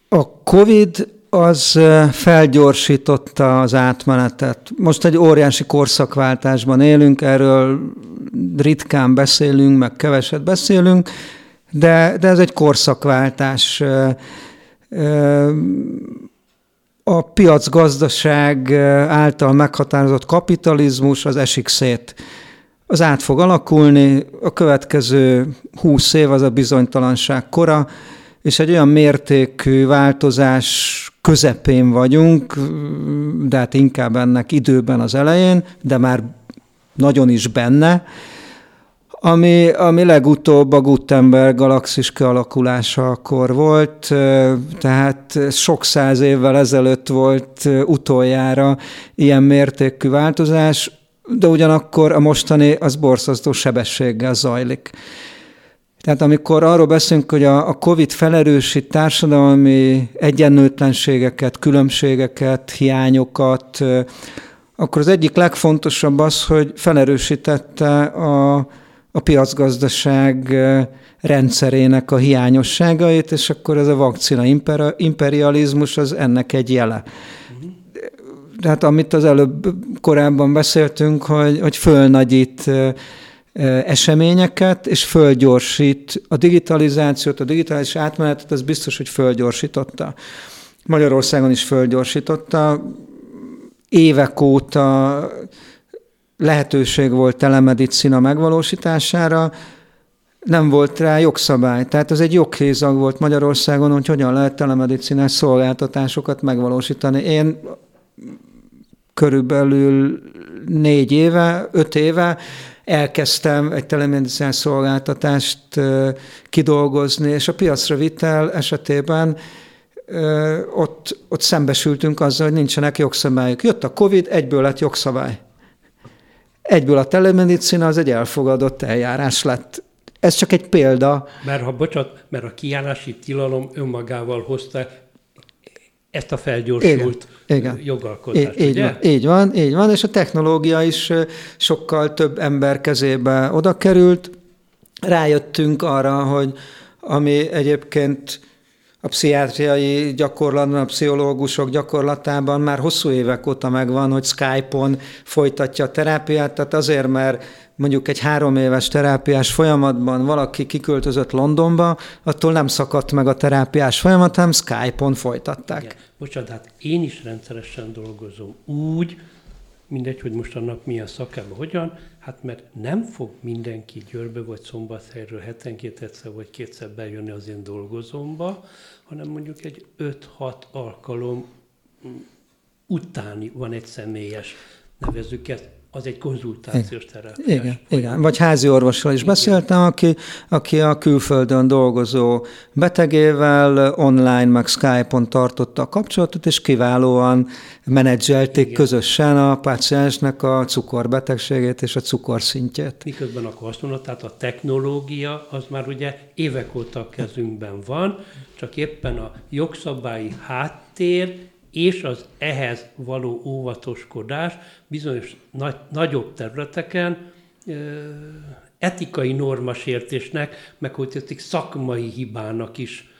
A Covid az felgyorsította az átmenetet. Most egy óriási korszakváltásban élünk, erről ritkán beszélünk, meg keveset beszélünk, de, de ez egy korszakváltás a piacgazdaság által meghatározott kapitalizmus az esik szét. az át fog alakulni, a következő húsz év az a bizonytalanság kora, és egy olyan mértékű változás közepén vagyunk, de hát inkább ennek időben az elején, de már nagyon is benne, ami, ami legutóbb a Gutenberg galaxis kialakulásakor volt, tehát sok száz évvel ezelőtt volt utoljára ilyen mértékű változás, de ugyanakkor a mostani az borzasztó sebességgel zajlik. Tehát amikor arról beszélünk, hogy a COVID felerősít társadalmi egyenlőtlenségeket, különbségeket, hiányokat, akkor az egyik legfontosabb az, hogy felerősítette a, a piacgazdaság rendszerének a hiányosságait, és akkor ez a vakcina imperializmus az ennek egy jele. Tehát amit az előbb korábban beszéltünk, hogy, hogy fölnagyít eseményeket, és fölgyorsít a digitalizációt, a digitális átmenetet, az biztos, hogy fölgyorsította. Magyarországon is fölgyorsította. Évek óta lehetőség volt telemedicina megvalósítására, nem volt rá jogszabály. Tehát ez egy joghézag volt Magyarországon, hogy hogyan lehet telemedicinás szolgáltatásokat megvalósítani. Én körülbelül négy éve, öt éve elkezdtem egy telemedicinás szolgáltatást kidolgozni, és a piacra vitel esetében ott, ott szembesültünk azzal, hogy nincsenek jogszabályok. Jött a Covid, egyből lett jogszabály. Egyből a telemedicina az egy elfogadott eljárás lett. Ez csak egy példa. Mert ha bocsánat, mert a kiállási tilalom önmagával hozta ezt a felgyorsult igen, igen. jogalkotást, így, ugye? Van, így van, így van, és a technológia is sokkal több ember kezébe oda került. Rájöttünk arra, hogy ami egyébként a pszichiátriai gyakorlatban, a pszichológusok gyakorlatában már hosszú évek óta megvan, hogy Skype-on folytatja a terápiát, tehát azért, mert mondjuk egy három éves terápiás folyamatban valaki kiköltözött Londonba, attól nem szakadt meg a terápiás folyamat, hanem Skype-on folytatták. Igen. Bocsánat, hát én is rendszeresen dolgozom úgy, mindegy, hogy most annak milyen szakában hogyan, hát mert nem fog mindenki Győrbe vagy Szombathelyről hetenként egyszer vagy kétszer bejönni az én dolgozomba, hanem mondjuk egy 5-6 alkalom utáni van egy személyes, nevezzük ezt az egy konzultációs terápiás. Igen, igen. Vagy házi orvossal is igen. beszéltem, aki, aki a külföldön dolgozó betegével online, meg Skype-on tartotta a kapcsolatot, és kiválóan menedzselték igen. közösen a páciensnek a cukorbetegségét és a cukorszintjét. Miközben akkor azt mondod, tehát a technológia az már ugye évek óta a kezünkben van, csak éppen a jogszabályi háttér és az ehhez való óvatoskodás bizonyos nagy, nagyobb területeken etikai normasértésnek, meg hogy tették szakmai hibának is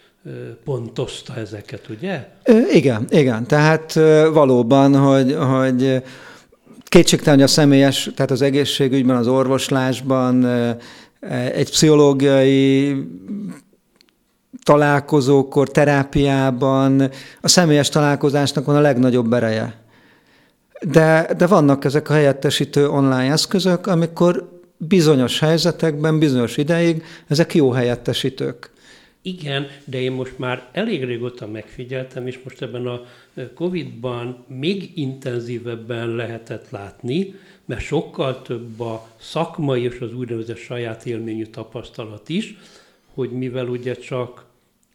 pontozta ezeket, ugye? Igen, igen. Tehát valóban, hogy, hogy kétségtelen, hogy a személyes, tehát az egészségügyben, az orvoslásban egy pszichológiai találkozókor, terápiában a személyes találkozásnak van a legnagyobb ereje. De, de vannak ezek a helyettesítő online eszközök, amikor bizonyos helyzetekben, bizonyos ideig ezek jó helyettesítők. Igen, de én most már elég régóta megfigyeltem, és most ebben a Covid-ban még intenzívebben lehetett látni, mert sokkal több a szakmai és az úgynevezett saját élményű tapasztalat is, hogy mivel ugye csak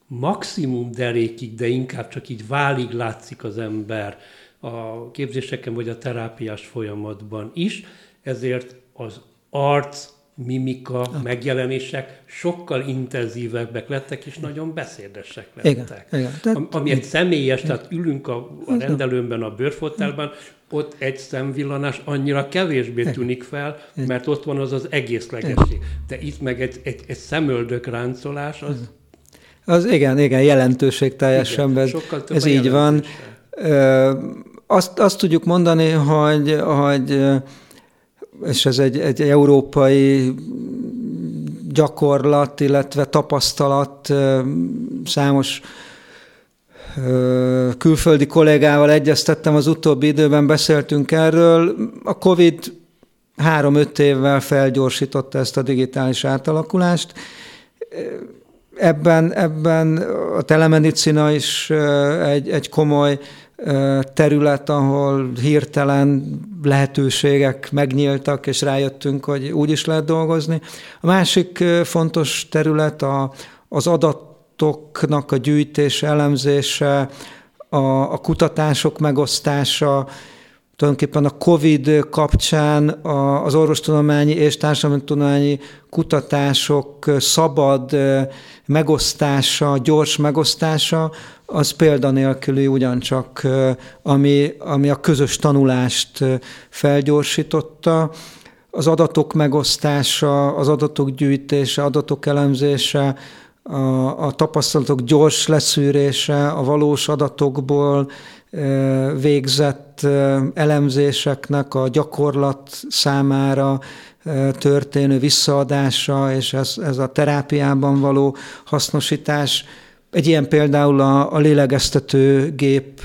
maximum derékig, de inkább csak így válig látszik az ember a képzéseken vagy a terápiás folyamatban is, ezért az arc, mimika, okay. megjelenések sokkal intenzívebbek lettek, és nagyon beszédesek lettek. Igen, igen. Tehát, Ami egy személyes, igen. tehát ülünk a, a rendelőmben, a bőrfotelben, ott egy szemvillanás annyira kevésbé tűnik fel, mert ott van az az egészlegesség. De itt meg egy, egy, egy szemöldök ráncolás, az... Az igen, igen, jelentőség teljesen, igen, ez, ez így van. Azt, azt tudjuk mondani, hogy, hogy és ez egy, egy európai gyakorlat, illetve tapasztalat számos külföldi kollégával egyeztettem az utóbbi időben, beszéltünk erről. A COVID három-öt évvel felgyorsította ezt a digitális átalakulást. Ebben, ebben a telemedicina is egy, egy komoly terület, ahol hirtelen lehetőségek megnyíltak, és rájöttünk, hogy úgy is lehet dolgozni. A másik fontos terület a, az adatoknak a gyűjtése, elemzése, a, a kutatások megosztása, tulajdonképpen a COVID kapcsán az orvostudományi és társadalomtudományi kutatások szabad megosztása, gyors megosztása, az példanélküli ugyancsak, ami, ami a közös tanulást felgyorsította. Az adatok megosztása, az adatok gyűjtése, adatok elemzése, a, a tapasztalatok gyors leszűrése, a valós adatokból végzett elemzéseknek a gyakorlat számára történő visszaadása, és ez, ez a terápiában való hasznosítás. Egy ilyen például a, a lélegeztető gép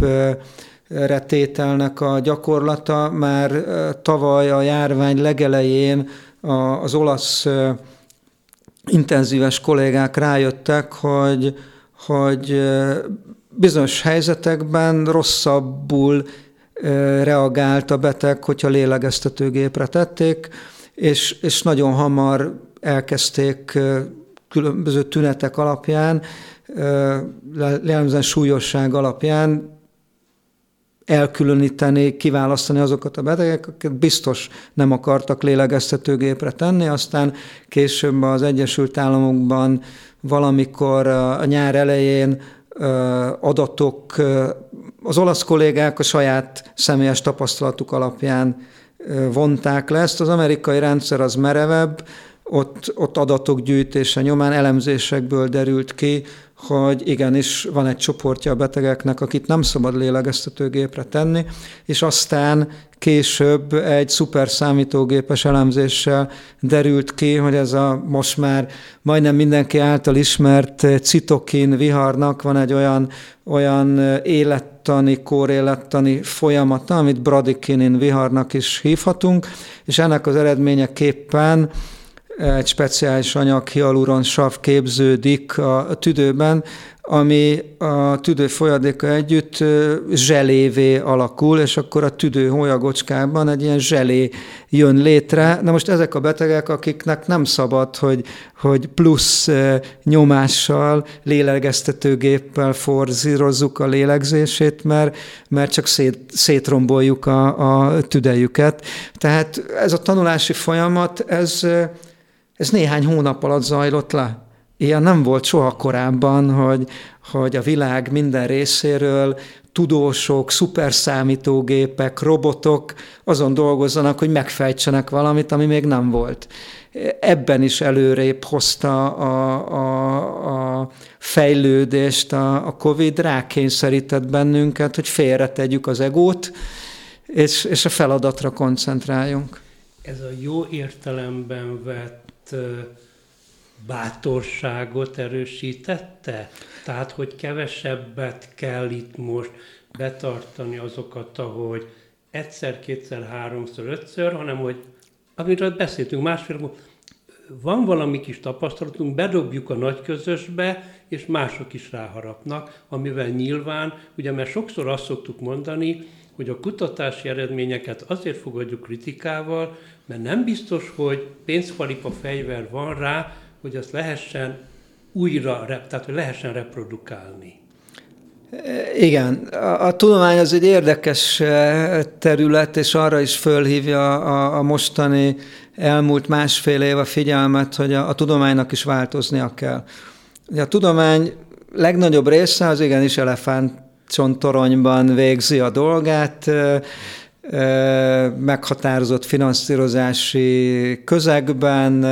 retételnek a gyakorlata. Már tavaly a járvány legelején az olasz intenzíves kollégák rájöttek, hogy, hogy bizonyos helyzetekben rosszabbul reagált a beteg, hogyha lélegeztetőgépre tették, és, és nagyon hamar elkezdték különböző tünetek alapján, jellemzően súlyosság alapján elkülöníteni, kiválasztani azokat a betegek, akiket biztos nem akartak lélegeztetőgépre tenni, aztán később az Egyesült Államokban valamikor a nyár elején adatok, az olasz kollégák a saját személyes tapasztalatuk alapján vonták le ezt. Az amerikai rendszer az merevebb, ott, ott adatok gyűjtése nyomán elemzésekből derült ki, hogy igenis van egy csoportja a betegeknek, akit nem szabad lélegeztetőgépre tenni, és aztán később egy szuper számítógépes elemzéssel derült ki, hogy ez a most már majdnem mindenki által ismert citokin viharnak van egy olyan, olyan élettani, kórélettani folyamata, amit bradikinin viharnak is hívhatunk, és ennek az eredményeképpen egy speciális anyag, hialuronsav képződik a tüdőben, ami a tüdő folyadéka együtt zselévé alakul, és akkor a tüdő hólyagocskában egy ilyen zselé jön létre. Na most ezek a betegek, akiknek nem szabad, hogy, hogy plusz nyomással, lélegeztetőgéppel forzírozzuk a lélegzését, mert, mert csak szét, szétromboljuk a, a tüdejüket. Tehát ez a tanulási folyamat, ez ez néhány hónap alatt zajlott le. Ilyen nem volt soha korábban, hogy, hogy a világ minden részéről tudósok, szuperszámítógépek, robotok azon dolgozzanak, hogy megfejtsenek valamit, ami még nem volt. Ebben is előrébb hozta a, a, a fejlődést a, a COVID, rákényszerített bennünket, hogy félretegyük az egót, és, és a feladatra koncentráljunk. Ez a jó értelemben vett bátorságot erősítette? Tehát, hogy kevesebbet kell itt most betartani azokat, ahogy egyszer, kétszer, háromszor, ötször, hanem hogy amiről beszéltünk másfél, van valami kis tapasztalatunk, bedobjuk a nagy közösbe, és mások is ráharapnak, amivel nyilván, ugye mert sokszor azt szoktuk mondani, hogy a kutatási eredményeket azért fogadjuk kritikával, mert nem biztos, hogy pénzpalipa fegyver van rá, hogy azt lehessen újra, tehát hogy lehessen reprodukálni. Igen, a, a tudomány az egy érdekes eh, terület, és arra is fölhívja a, a mostani elmúlt másfél év a figyelmet, hogy a, a tudománynak is változnia kell. A tudomány legnagyobb része az igenis elefántcsontoronyban végzi a dolgát, meghatározott finanszírozási közegben,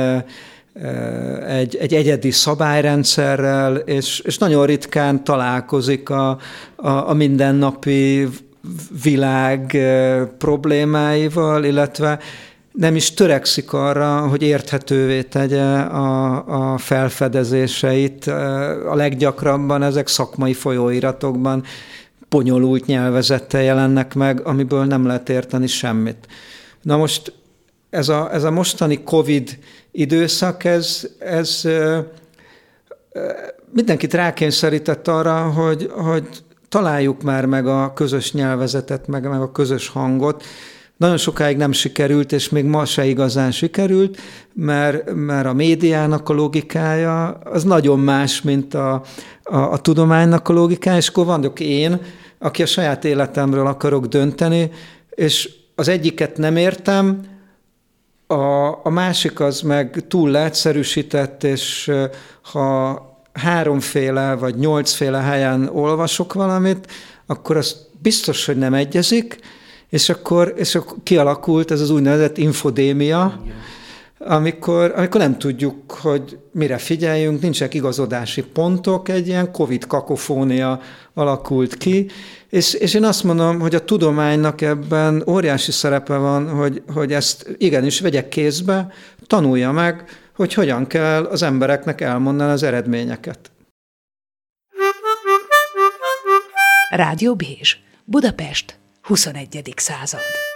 egy, egy egyedi szabályrendszerrel, és, és nagyon ritkán találkozik a, a, a mindennapi világ problémáival, illetve nem is törekszik arra, hogy érthetővé tegye a, a felfedezéseit. A leggyakrabban ezek szakmai folyóiratokban bonyolult nyelvezettel jelennek meg, amiből nem lehet érteni semmit. Na most ez a, ez a mostani Covid időszak, ez, ez mindenkit rákényszerített arra, hogy, hogy találjuk már meg a közös nyelvezetet, meg, meg a közös hangot. Nagyon sokáig nem sikerült, és még ma se igazán sikerült, mert, mert a médiának a logikája az nagyon más, mint a, a, a tudománynak a logikája, és akkor vagyok én, aki a saját életemről akarok dönteni, és az egyiket nem értem, a, a másik az meg túl leegyszerűsített, és ha háromféle vagy nyolcféle helyen olvasok valamit, akkor az biztos, hogy nem egyezik, és akkor, és akkor kialakult ez az úgynevezett infodémia, amikor, amikor nem tudjuk, hogy mire figyeljünk, nincsenek igazodási pontok, egy ilyen Covid kakofónia alakult ki, és, és én azt mondom, hogy a tudománynak ebben óriási szerepe van, hogy, hogy ezt igenis vegyek kézbe, tanulja meg, hogy hogyan kell az embereknek elmondani az eredményeket. Rádió Bézs, Budapest, 21. század.